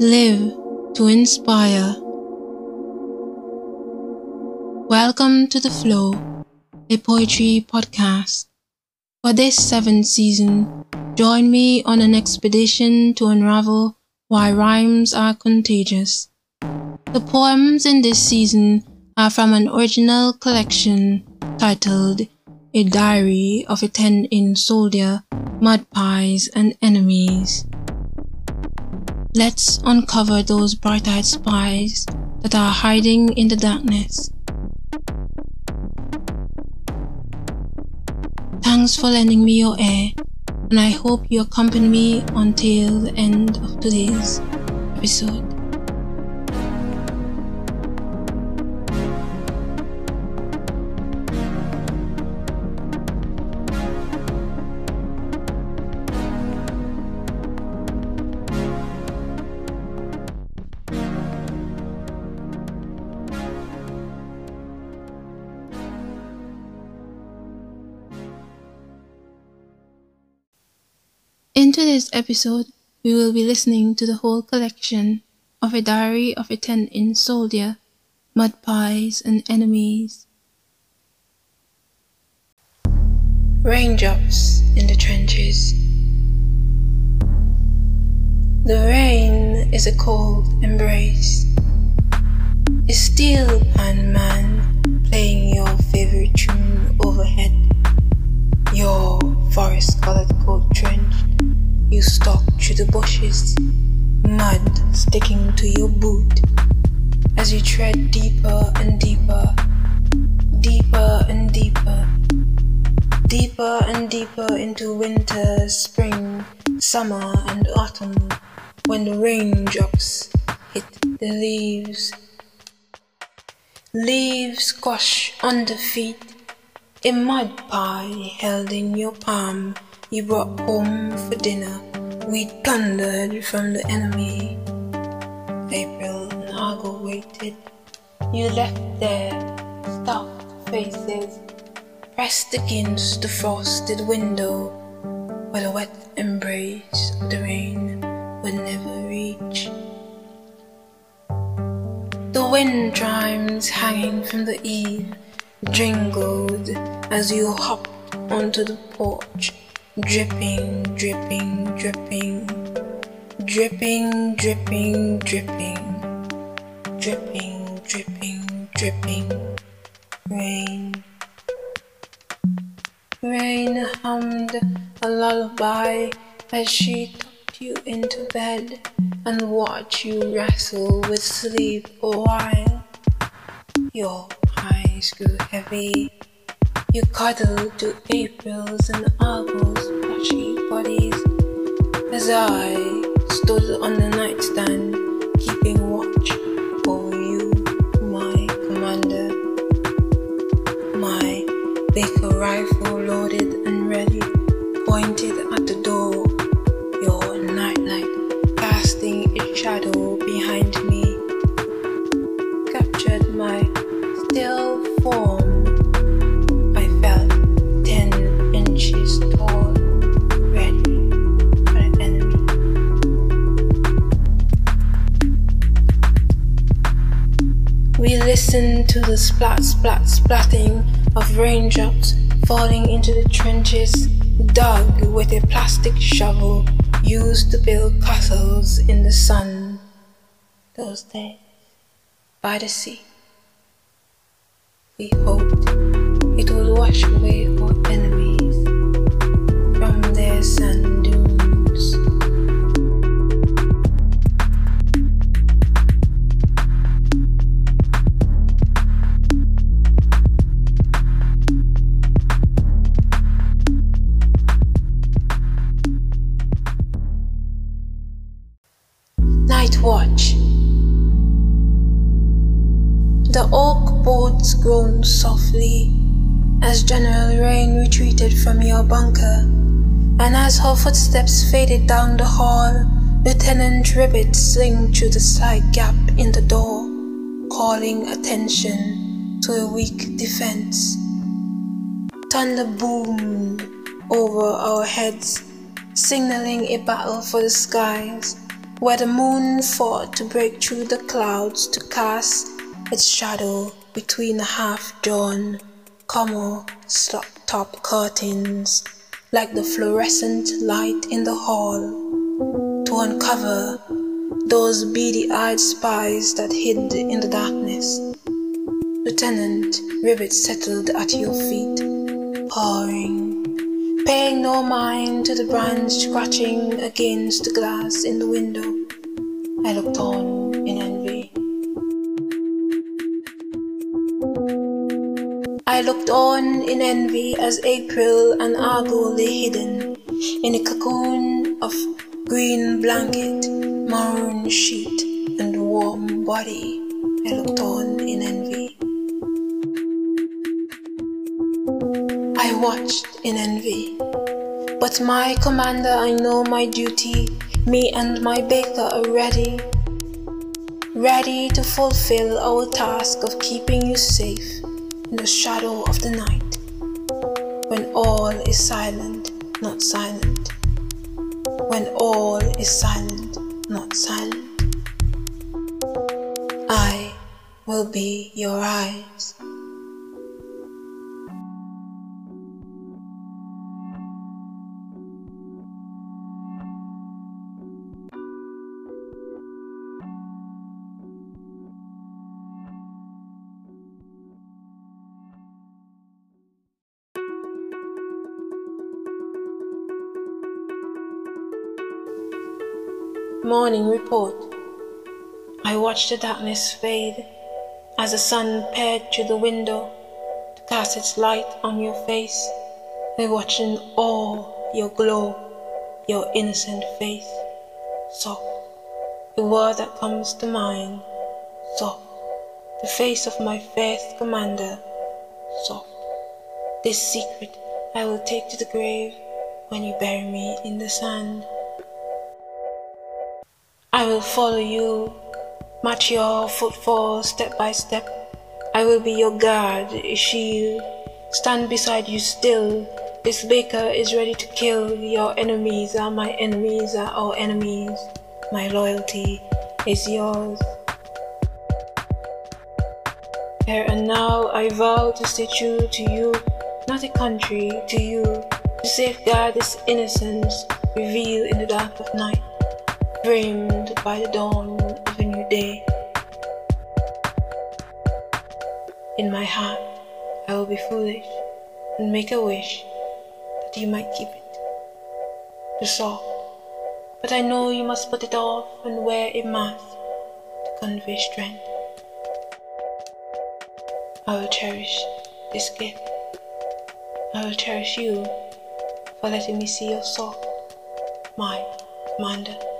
Live to inspire. Welcome to The Flow, a poetry podcast. For this seventh season, join me on an expedition to unravel why rhymes are contagious. The poems in this season are from an original collection titled A Diary of a Tin Soldier, Mud Pies and Enemies. Let's uncover those bright eyed spies that are hiding in the darkness. Thanks for lending me your ear, and I hope you accompany me until the end of today's episode. In today's episode, we will be listening to the whole collection of A Diary of a Tin Soldier, Mud Pies and Enemies. Raindrops in the trenches. The rain is a cold embrace. A steel pan man playing your favorite tune overhead. Your forest colored coat drenched you stalk through the bushes, mud sticking to your boot as you tread deeper and deeper, deeper and deeper, deeper and deeper into winter, spring, summer, and autumn when the raindrops hit the leaves. Leaves squash under feet, a mud pie held in your palm you brought home for dinner. We thundered from the enemy. April and Argo waited. You left there, stuffed faces, pressed against the frosted window, where the wet embrace of the rain would never reach. The wind chimes hanging from the eave jingled as you hopped onto the porch dripping, dripping, dripping, dripping, dripping, dripping, dripping, dripping, dripping, rain. Rain hummed a lullaby as she tucked you into bed and watched you wrestle with sleep a while. Your eyes grew heavy you cuddled to April's and Argo's plushy bodies. As I stood on the nightstand raindrops falling into the trenches dug with a plastic shovel used to build castles in the sun. Those days by the sea. We hoped it would wash away our Rain retreated from your bunker, and as her footsteps faded down the hall, Lieutenant Ribbit slinked through the side gap in the door, calling attention to a weak defense. Thunder boomed over our heads, signaling a battle for the skies where the moon fought to break through the clouds to cast its shadow between the half drawn como stop top curtains like the fluorescent light in the hall to uncover those beady eyed spies that hid in the darkness. Lieutenant Rivet settled at your feet, pawing, paying no mind to the branch scratching against the glass in the window. I looked on in envy. I looked on in envy as April and Argo lay hidden in a cocoon of green blanket, maroon sheet, and warm body. I looked on in envy. I watched in envy. But my commander, I know my duty. Me and my baker are ready. Ready to fulfill our task of keeping you safe the shadow of the night, when all is silent, not silent, when all is silent, not silent, I will be your eyes. Morning Report. I watched the darkness fade as the sun peered through the window to cast its light on your face. I watched in awe your glow, your innocent face. Soft, the word that comes to mind. Soft, the face of my first commander. Soft, this secret I will take to the grave when you bury me in the sand. I will follow you, match your footfall step by step. I will be your guard, shield, stand beside you still. This baker is ready to kill. Your enemies are my enemies, are our enemies. My loyalty is yours. Here and now I vow to stay true to you, not a country, to you, to safeguard this innocence revealed in the dark of night framed by the dawn of a new day. In my heart, I will be foolish and make a wish that you might keep it. The soft, but I know you must put it off and wear a mask to convey strength. I will cherish this gift. I will cherish you for letting me see your soul, my commander.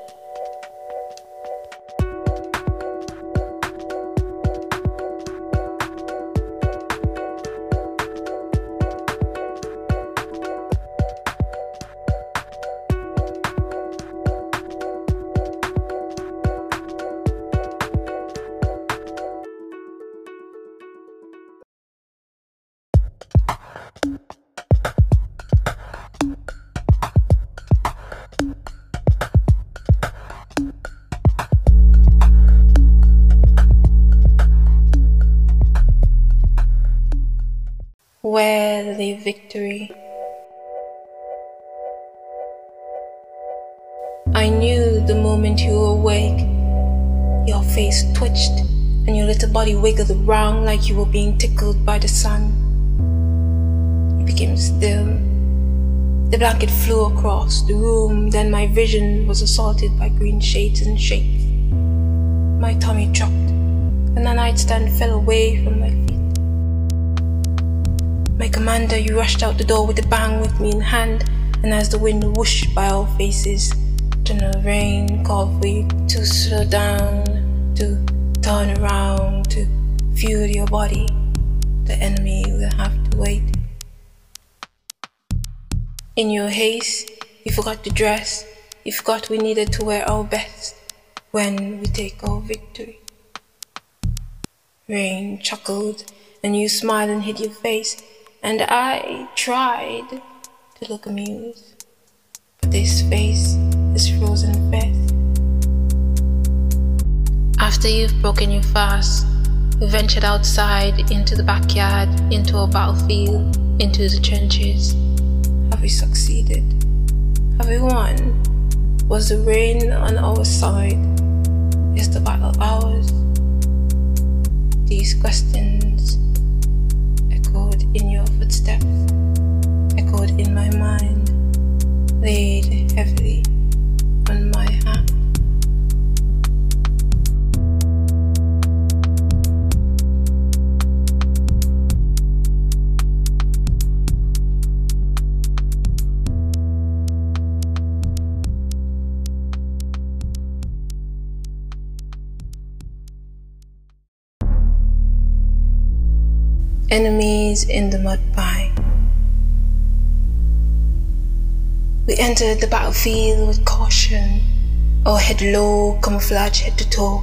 Wiggled around like you were being tickled by the sun. You became still. The blanket flew across the room, then my vision was assaulted by green shades and shapes. My tummy dropped, and the nightstand fell away from my feet. My commander, you rushed out the door with a bang with me in hand, and as the wind whooshed by our faces, General Rain called for you to slow down, to turn around, to fuel your body. The enemy will have to wait. In your haste, you forgot to dress, you forgot we needed to wear our best when we take our victory. Rain chuckled, and you smiled and hid your face and I tried to look amused, but this face is frozen fast. After you've broken your fast, we ventured outside into the backyard, into a battlefield, into the trenches. Have we succeeded? Have we won? Was the rain on our side? Is the battle ours? These questions echoed in your footsteps, echoed in my mind, laid heavily Enemies in the mud pie. We entered the battlefield with caution, our head low, camouflage head to toe,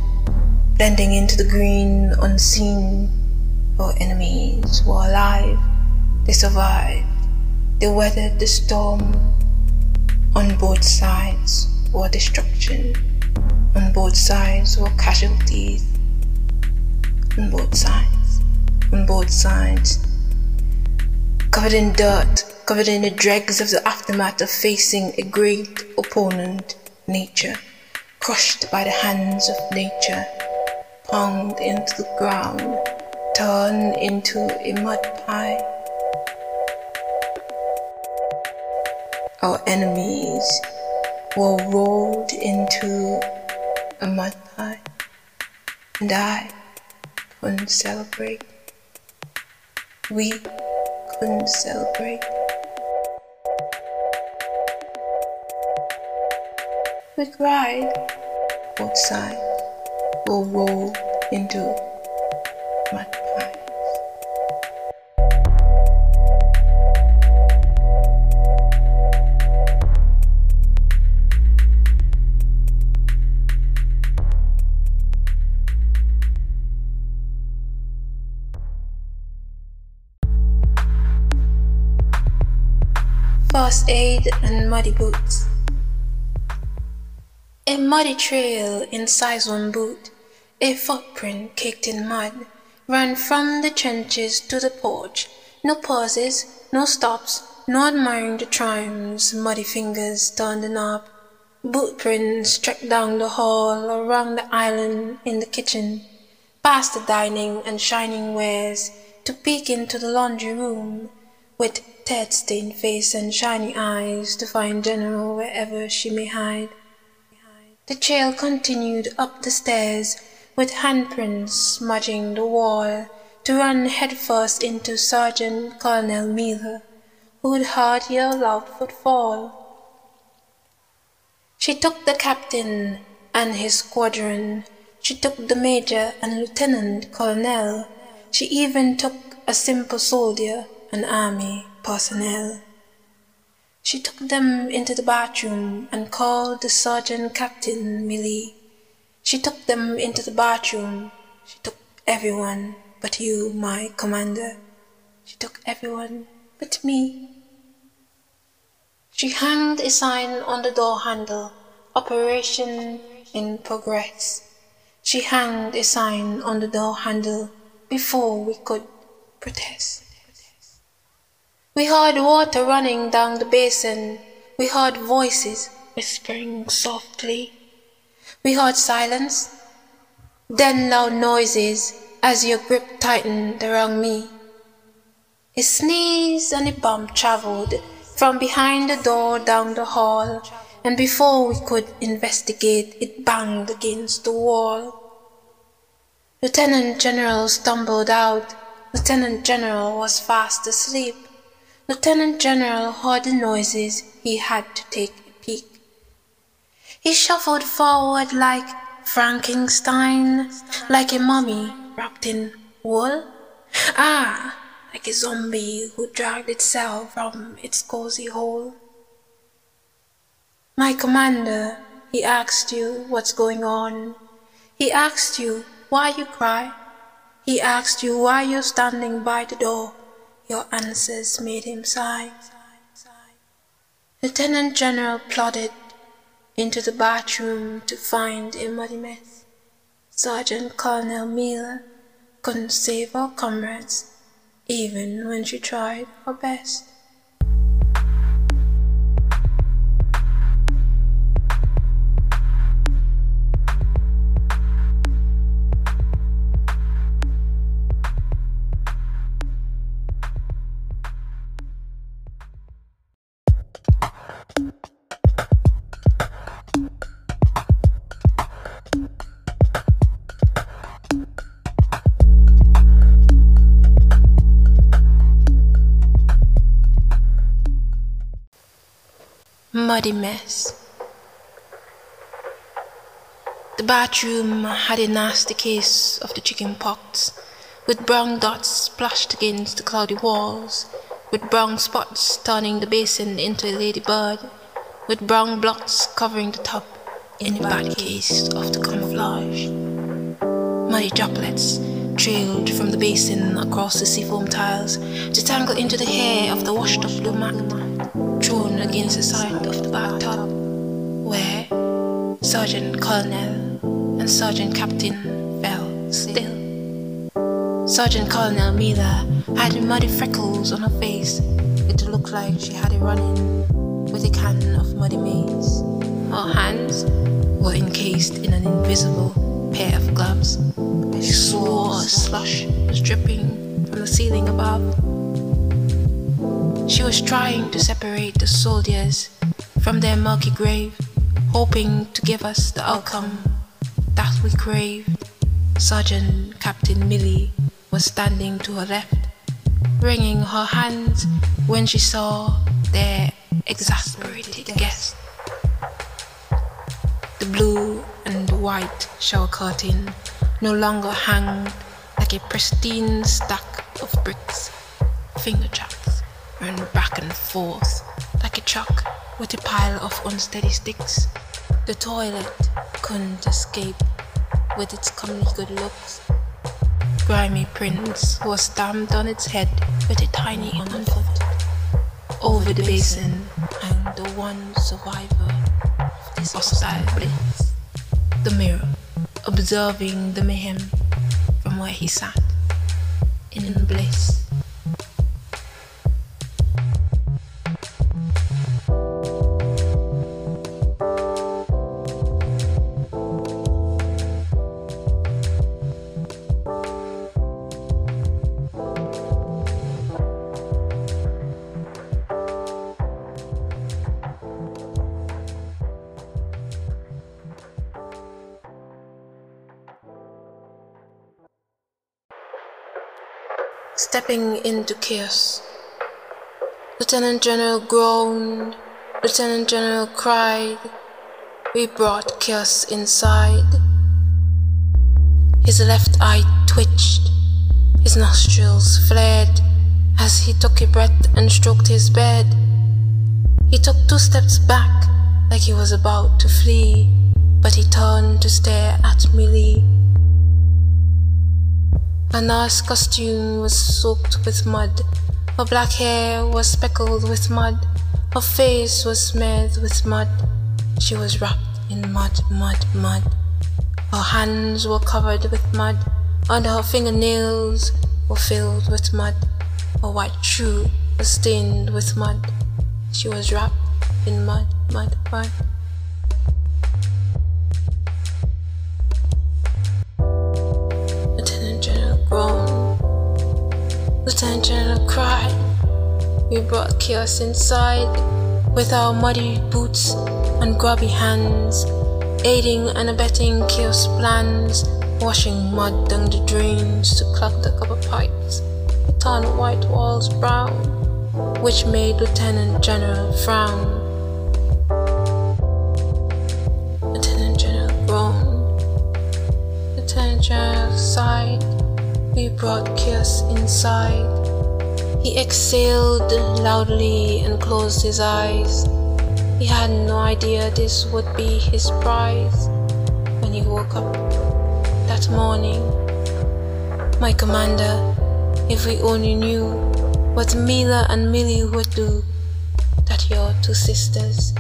blending into the green unseen. Our enemies were alive, they survived, they weathered the storm. On both sides were destruction, on both sides were casualties, on both sides on both sides. Covered in dirt, covered in the dregs of the aftermath of facing a great opponent, nature, crushed by the hands of nature, pounded into the ground, turned into a mud pie. Our enemies were rolled into a mud pie, and I couldn't celebrate we couldn't celebrate. We cried, both sides will roll into aid and muddy boots. A muddy trail inside one boot, a footprint caked in mud, ran from the trenches to the porch. No pauses, no stops, no admiring the triumphs, muddy fingers turned the knob. Boot prints tracked down the hall, around the island, in the kitchen, past the dining and shining wares, to peek into the laundry room, with Ted stained face and shiny eyes to find General wherever she may hide. The trail continued up the stairs with handprints smudging the wall to run headfirst into Sergeant Colonel Mila, who'd heard your loud footfall. She took the captain and his squadron. She took the major and lieutenant colonel. She even took a simple soldier and army personnel. She took them into the bathroom and called the sergeant captain Millie. She took them into the bathroom. She took everyone but you, my commander. She took everyone but me. She hanged a sign on the door handle, Operation in Progress. She hanged a sign on the door handle before we could protest. We heard water running down the basin. We heard voices whispering softly. We heard silence, then loud noises as your grip tightened around me. A sneeze and a bump traveled from behind the door down the hall, and before we could investigate, it banged against the wall. Lieutenant General stumbled out. Lieutenant General was fast asleep. Lieutenant General heard the noises. He had to take a peek. He shuffled forward like Frankenstein, like a mummy wrapped in wool. Ah, like a zombie who dragged itself from its cozy hole. My commander, he asked you what's going on. He asked you why you cry. He asked you why you're standing by the door. Your answers made him sigh. Lieutenant General plodded into the bathroom to find a muddy mess. Sergeant Colonel Mila couldn't save our comrades, even when she tried her best. Muddy mess. The bathroom had a nasty case of the chicken pox, with brown dots splashed against the cloudy walls, with brown spots turning the basin into a ladybird, with brown blots covering the top in the bad case of the camouflage. Muddy droplets trailed from the basin across the seafoam tiles to tangle into the hair of the washed up blue magma thrown against the side of the bathtub, where Sergeant Colonel and Sergeant Captain fell still. Sergeant Colonel Mila had muddy freckles on her face. It looked like she had a run-in with a can of muddy maize. Her hands were encased in an invisible pair of gloves. She swore a slush was dripping from the ceiling above. She was trying to separate the soldiers from their murky grave, hoping to give us the outcome that we craved. Sergeant Captain Millie was standing to her left, wringing her hands when she saw their exasperated guest. The blue and white shower curtain no longer hung like a pristine stack of bricks, finger trap ran back and forth like a truck with a pile of unsteady sticks. The toilet couldn't escape with its comely good looks. Grimy Prince was stamped on its head with a tiny foot. Over the basin hung the one survivor of this hostile blitz. The mirror, observing the mayhem from where he sat in bliss. Stepping into chaos. Lieutenant General groaned, Lieutenant General cried. We brought chaos inside. His left eye twitched, his nostrils flared as he took a breath and stroked his bed. He took two steps back like he was about to flee, but he turned to stare at Millie. Anna's costume was soaked with mud. Her black hair was speckled with mud. Her face was smeared with mud. She was wrapped in mud, mud, mud. Her hands were covered with mud, and her fingernails were filled with mud. Her white shoe was stained with mud. She was wrapped in mud, mud, mud. Lieutenant General cried. We brought chaos inside with our muddy boots and grubby hands, aiding and abetting chaos plans, washing mud down the drains to clog the copper pipes, turn white walls brown, which made Lieutenant General frown. Lieutenant General groaned. Lieutenant General sighed. We brought chaos inside. He exhaled loudly and closed his eyes. He had no idea this would be his prize when he woke up that morning. My commander, if we only knew what Mila and Millie would do, that your two sisters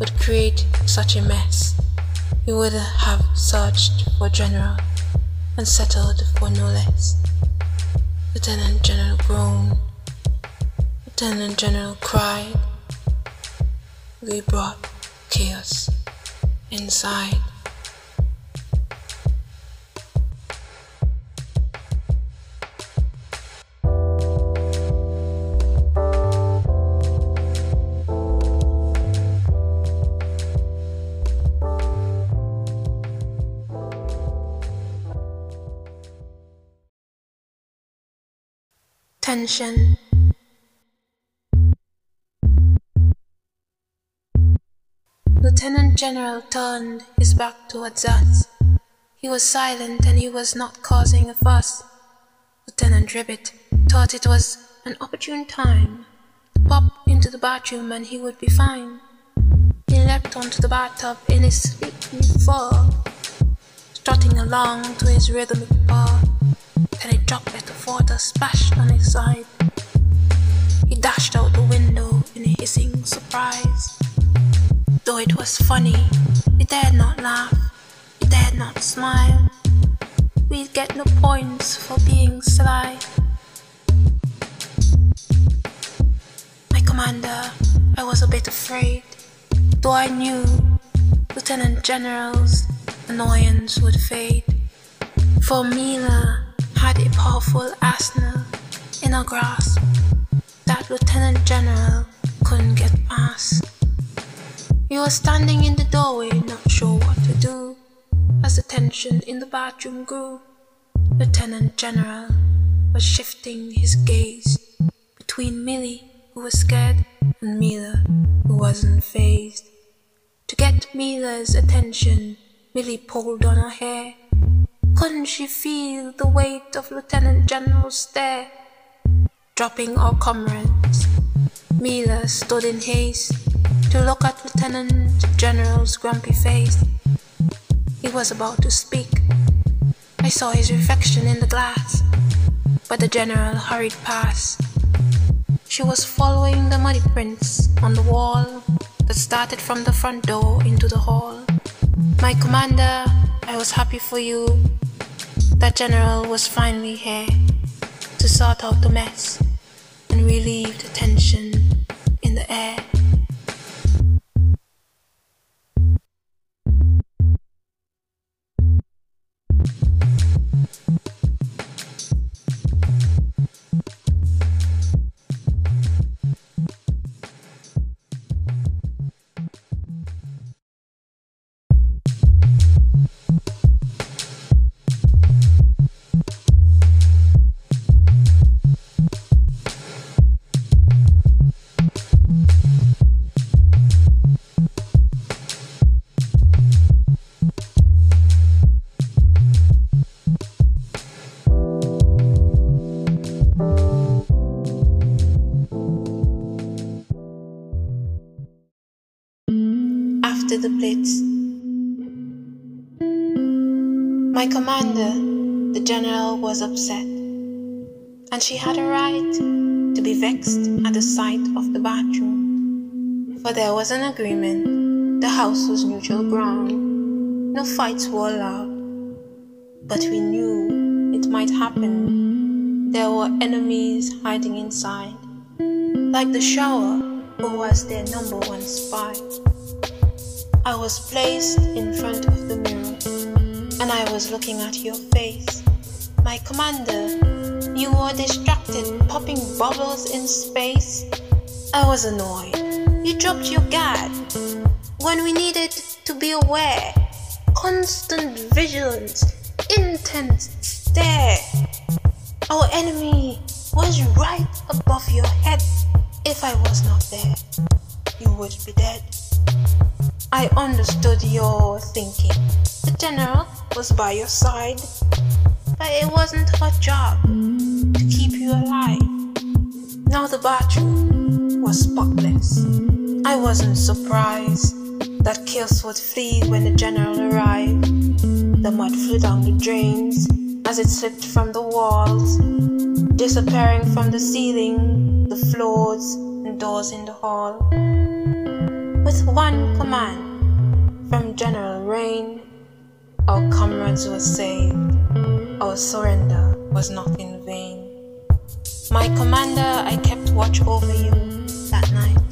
would create such a mess. he would have searched for General and settled for no less. Lieutenant General groaned. Lieutenant General cried. We brought chaos inside. Tension. Lieutenant General turned his back towards us. He was silent and he was not causing a fuss. Lieutenant Ribbit thought it was an opportune time to pop into the bathroom and he would be fine. He leapt onto the bathtub in his sleepy fur, strutting along to his rhythmic paw. Then a droplet of water splashed on his side. He dashed out the window in a hissing surprise. Though it was funny, he dared not laugh, he dared not smile. We'd get no points for being sly. My commander, I was a bit afraid, though I knew Lieutenant General's annoyance would fade. For Mila, had a powerful arsenal in a grasp that Lieutenant General couldn't get past. He was standing in the doorway, not sure what to do, as the tension in the bathroom grew. Lieutenant General was shifting his gaze between Millie, who was scared, and Mila, who wasn't phased. To get Mila's attention, Millie pulled on her hair couldn't she feel the weight of Lieutenant General's stare? Dropping our comrades, Mila stood in haste to look at Lieutenant General's grumpy face. He was about to speak. I saw his reflection in the glass, but the General hurried past. She was following the muddy prints on the wall that started from the front door into the hall. My commander, I was happy for you, that general was finally here to sort out the mess and relieve the tension My commander, the general, was upset, and she had a right to be vexed at the sight of the bathroom. For there was an agreement, the house was neutral ground, no fights were allowed. But we knew it might happen. There were enemies hiding inside, like the shower, who was their number one spy. I was placed in front of the mirror and I was looking at your face. My commander, you were distracted, popping bubbles in space. I was annoyed. You dropped your guard when we needed to be aware. Constant vigilance, intense stare. Our enemy was right above your head. If I was not there, you would be dead. I understood your thinking. The general was by your side, but it wasn't her job to keep you alive. Now the bathroom was spotless. I wasn't surprised that kills would flee when the general arrived. The mud flew down the drains as it slipped from the walls, disappearing from the ceiling, the floors, and doors in the hall with one command From General Rain, our comrades were saved. Our surrender was not in vain. My commander, I kept watch over you that night.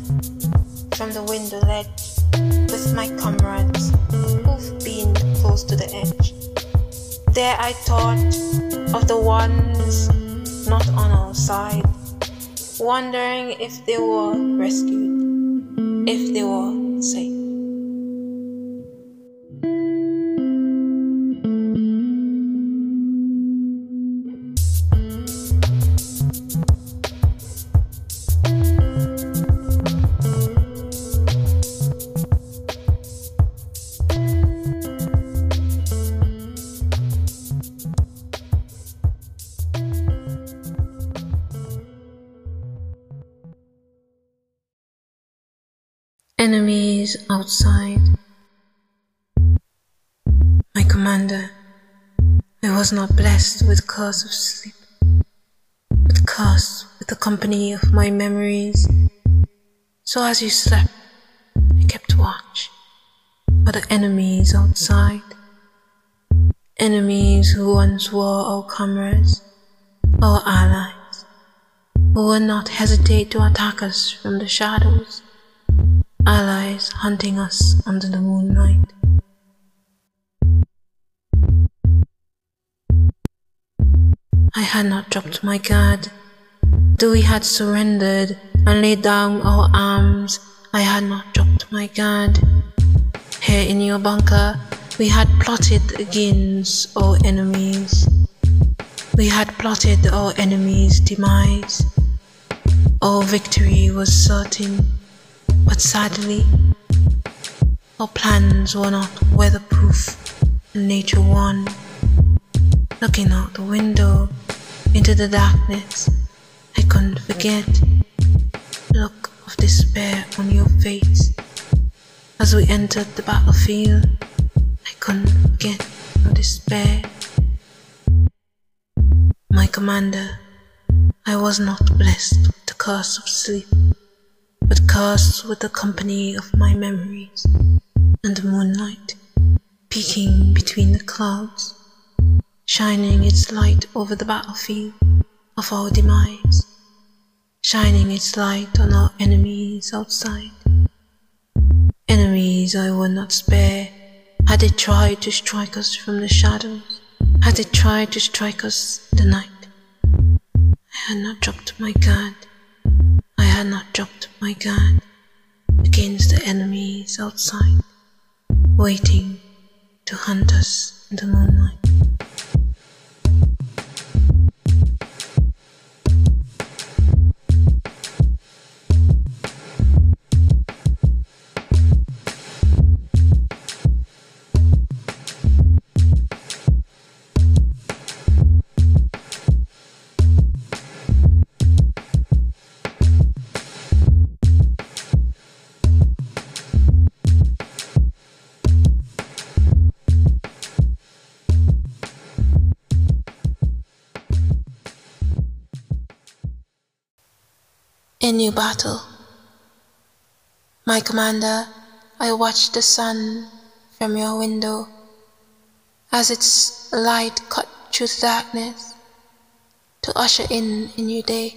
From the window ledge, with my comrades who've been close to the edge. There I thought of the ones not on our side, wondering if they were rescued, if they were safe. Enemies outside. My commander, I was not blessed with curse of sleep, but cursed with the company of my memories. So as you slept, I kept watch for the enemies outside. Enemies who once were our comrades, our allies, who would not hesitate to attack us from the shadows allies hunting us under the moonlight. I had not dropped my guard. Though we had surrendered and laid down our arms, I had not dropped my guard. Here in your bunker, we had plotted against our enemies. We had plotted our enemies' demise. Our victory was certain. But sadly, our plans were not weatherproof and nature won. Looking out the window into the darkness, I couldn't forget the look of despair on your face. As we entered the battlefield, I couldn't forget your despair. My commander, I was not blessed with the curse of sleep but cursed with the company of my memories and the moonlight peeking between the clouds, shining its light over the battlefield of our demise, shining its light on our enemies outside. Enemies I would not spare had they tried to strike us from the shadows, had they tried to strike us the night. I had not dropped my guard had not dropped my gun against the enemies outside, waiting to hunt us in the moonlight. 'A new battle. My commander, I watch the sun from your window as its light cut through the darkness to usher in a new day,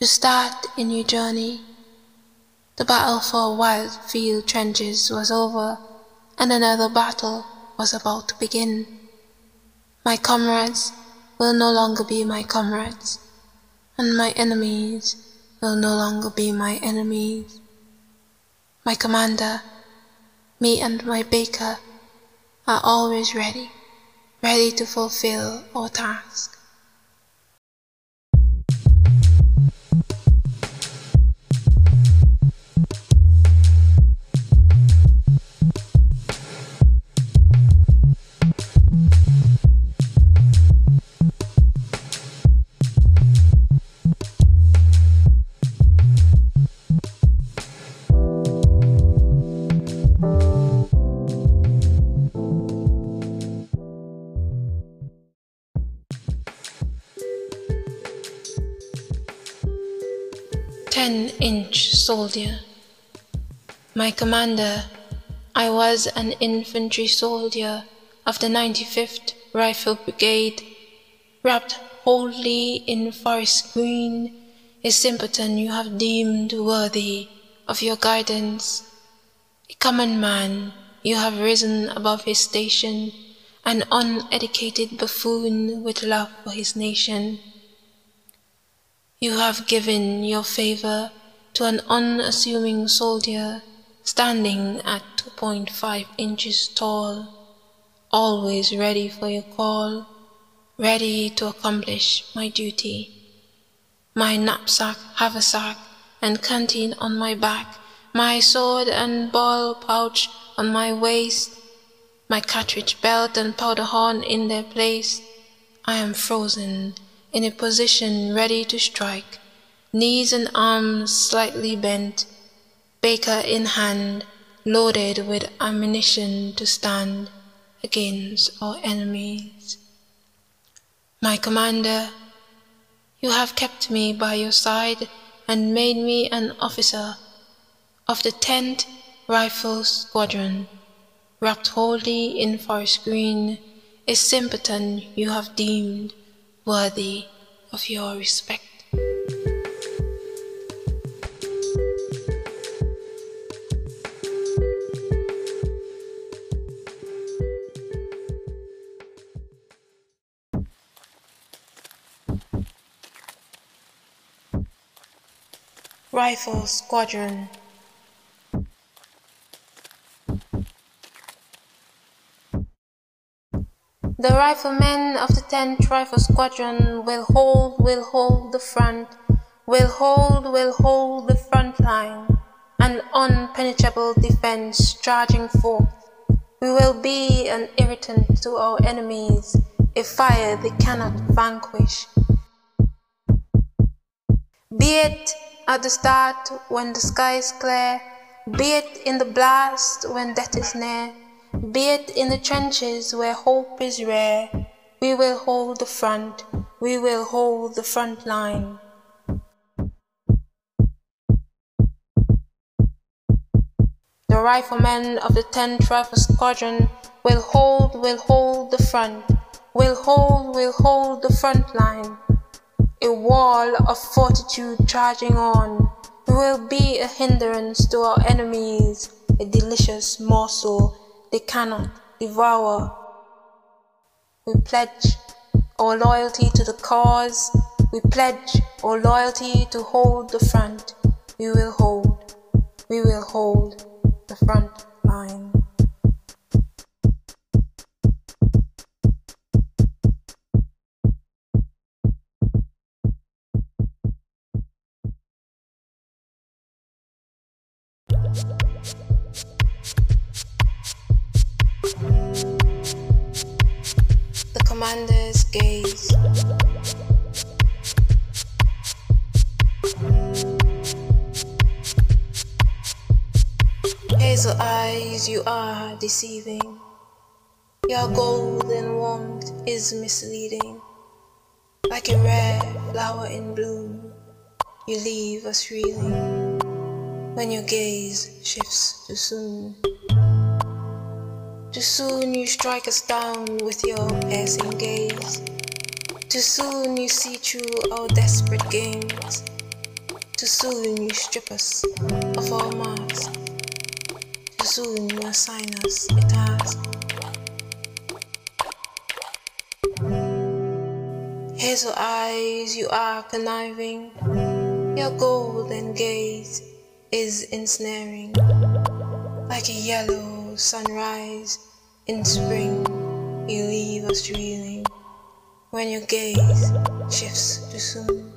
to start a new journey. The battle for Wildfield trenches was over, and another battle was about to begin. My comrades will no longer be my comrades, and my enemies will no longer be my enemies. My commander, me and my baker are always ready, ready to fulfill our task. Soldier. My commander, I was an infantry soldier of the 95th Rifle Brigade, wrapped wholly in forest green, a simpleton you have deemed worthy of your guidance. A common man, you have risen above his station, an uneducated buffoon with love for his nation. You have given your favor to an unassuming soldier standing at 2.5 inches tall, always ready for your call, ready to accomplish my duty. My knapsack, haversack, and canteen on my back, my sword and ball pouch on my waist, my cartridge belt and powder horn in their place. I am frozen in a position ready to strike, knees and arms slightly bent, baker in hand, loaded with ammunition to stand against our enemies. My commander, you have kept me by your side and made me an officer of the 10th Rifle Squadron, wrapped wholly in forest green, a simpleton you have deemed worthy of your respect. Rifle Squadron The riflemen of the 10th Rifle Squadron will hold, will hold the front, will hold, will hold the front line, an unpenetrable defense charging forth. We will be an irritant to our enemies, a fire they cannot vanquish. Be it at the start when the sky is clear, be it in the blast when death is near. Be it in the trenches where hope is rare, we will hold the front, we will hold the front line. The riflemen of the 10th Rifle Squadron will hold, will hold the front, will hold, will hold the front line. A wall of fortitude charging on, will be a hindrance to our enemies, a delicious morsel they cannot devour. We pledge our loyalty to the cause. We pledge our loyalty to hold the front. We will hold. We will hold the front line. Deceiving. Your golden warmth is misleading. Like a rare flower in bloom, you leave us reeling when your gaze shifts too soon. Too soon you strike us down with your piercing gaze. Too soon you see through our desperate games. Too soon you strip us of our masks. Too soon you assign us a task. Hazel eyes, you are conniving. Your golden gaze is ensnaring. Like a yellow sunrise in spring, you leave us reeling when your gaze shifts too soon.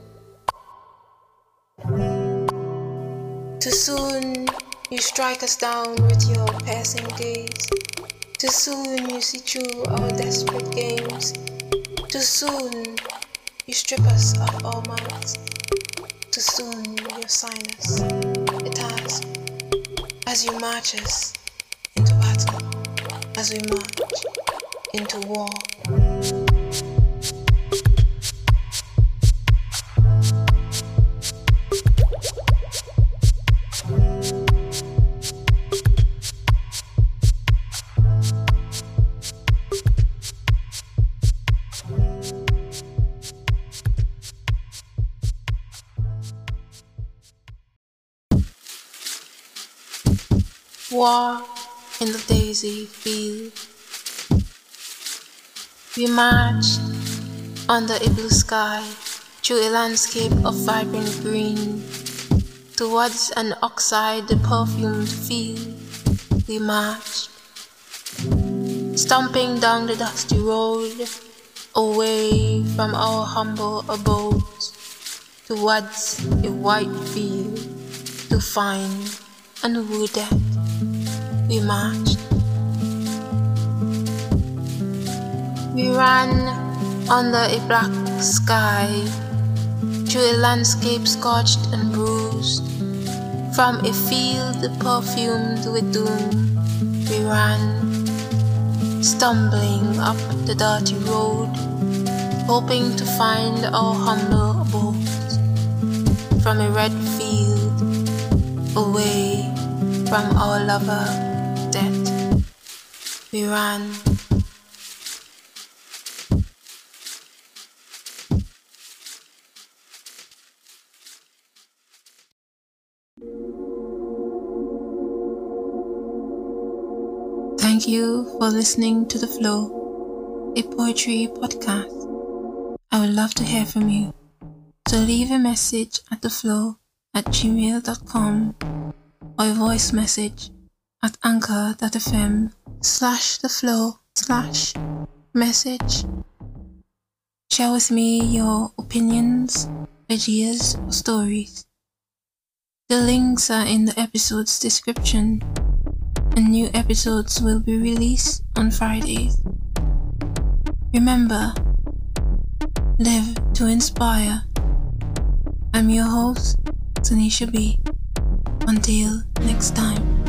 Too soon, you strike us down with your passing gaze. Too soon, you see through our desperate games. Too soon, you strip us of our masks. Too soon, you assign us as you march us into battle, as we march into war. War in the daisy field. We marched under a blue sky through a landscape of vibrant green towards an oxeye perfumed field. We marched, stomping down the dusty road away from our humble abodes towards a white field to find and wooded. We marched. We ran under a black sky through a landscape scorched and bruised. From a field perfumed with doom, we ran, stumbling up the dirty road, hoping to find our humble abode. From a red field, away from our lover, we ran. Thank you for listening to The Flow, a poetry podcast. I would love to hear from you. So leave a message at The Flow at gmail.com or a voice message at anchor.fm slash The Flow slash message. Share with me your opinions, ideas, or stories. The links are in the episode's description and new episodes will be released on Fridays. Remember, live to inspire. I'm your host, Tanisha B. Until next time.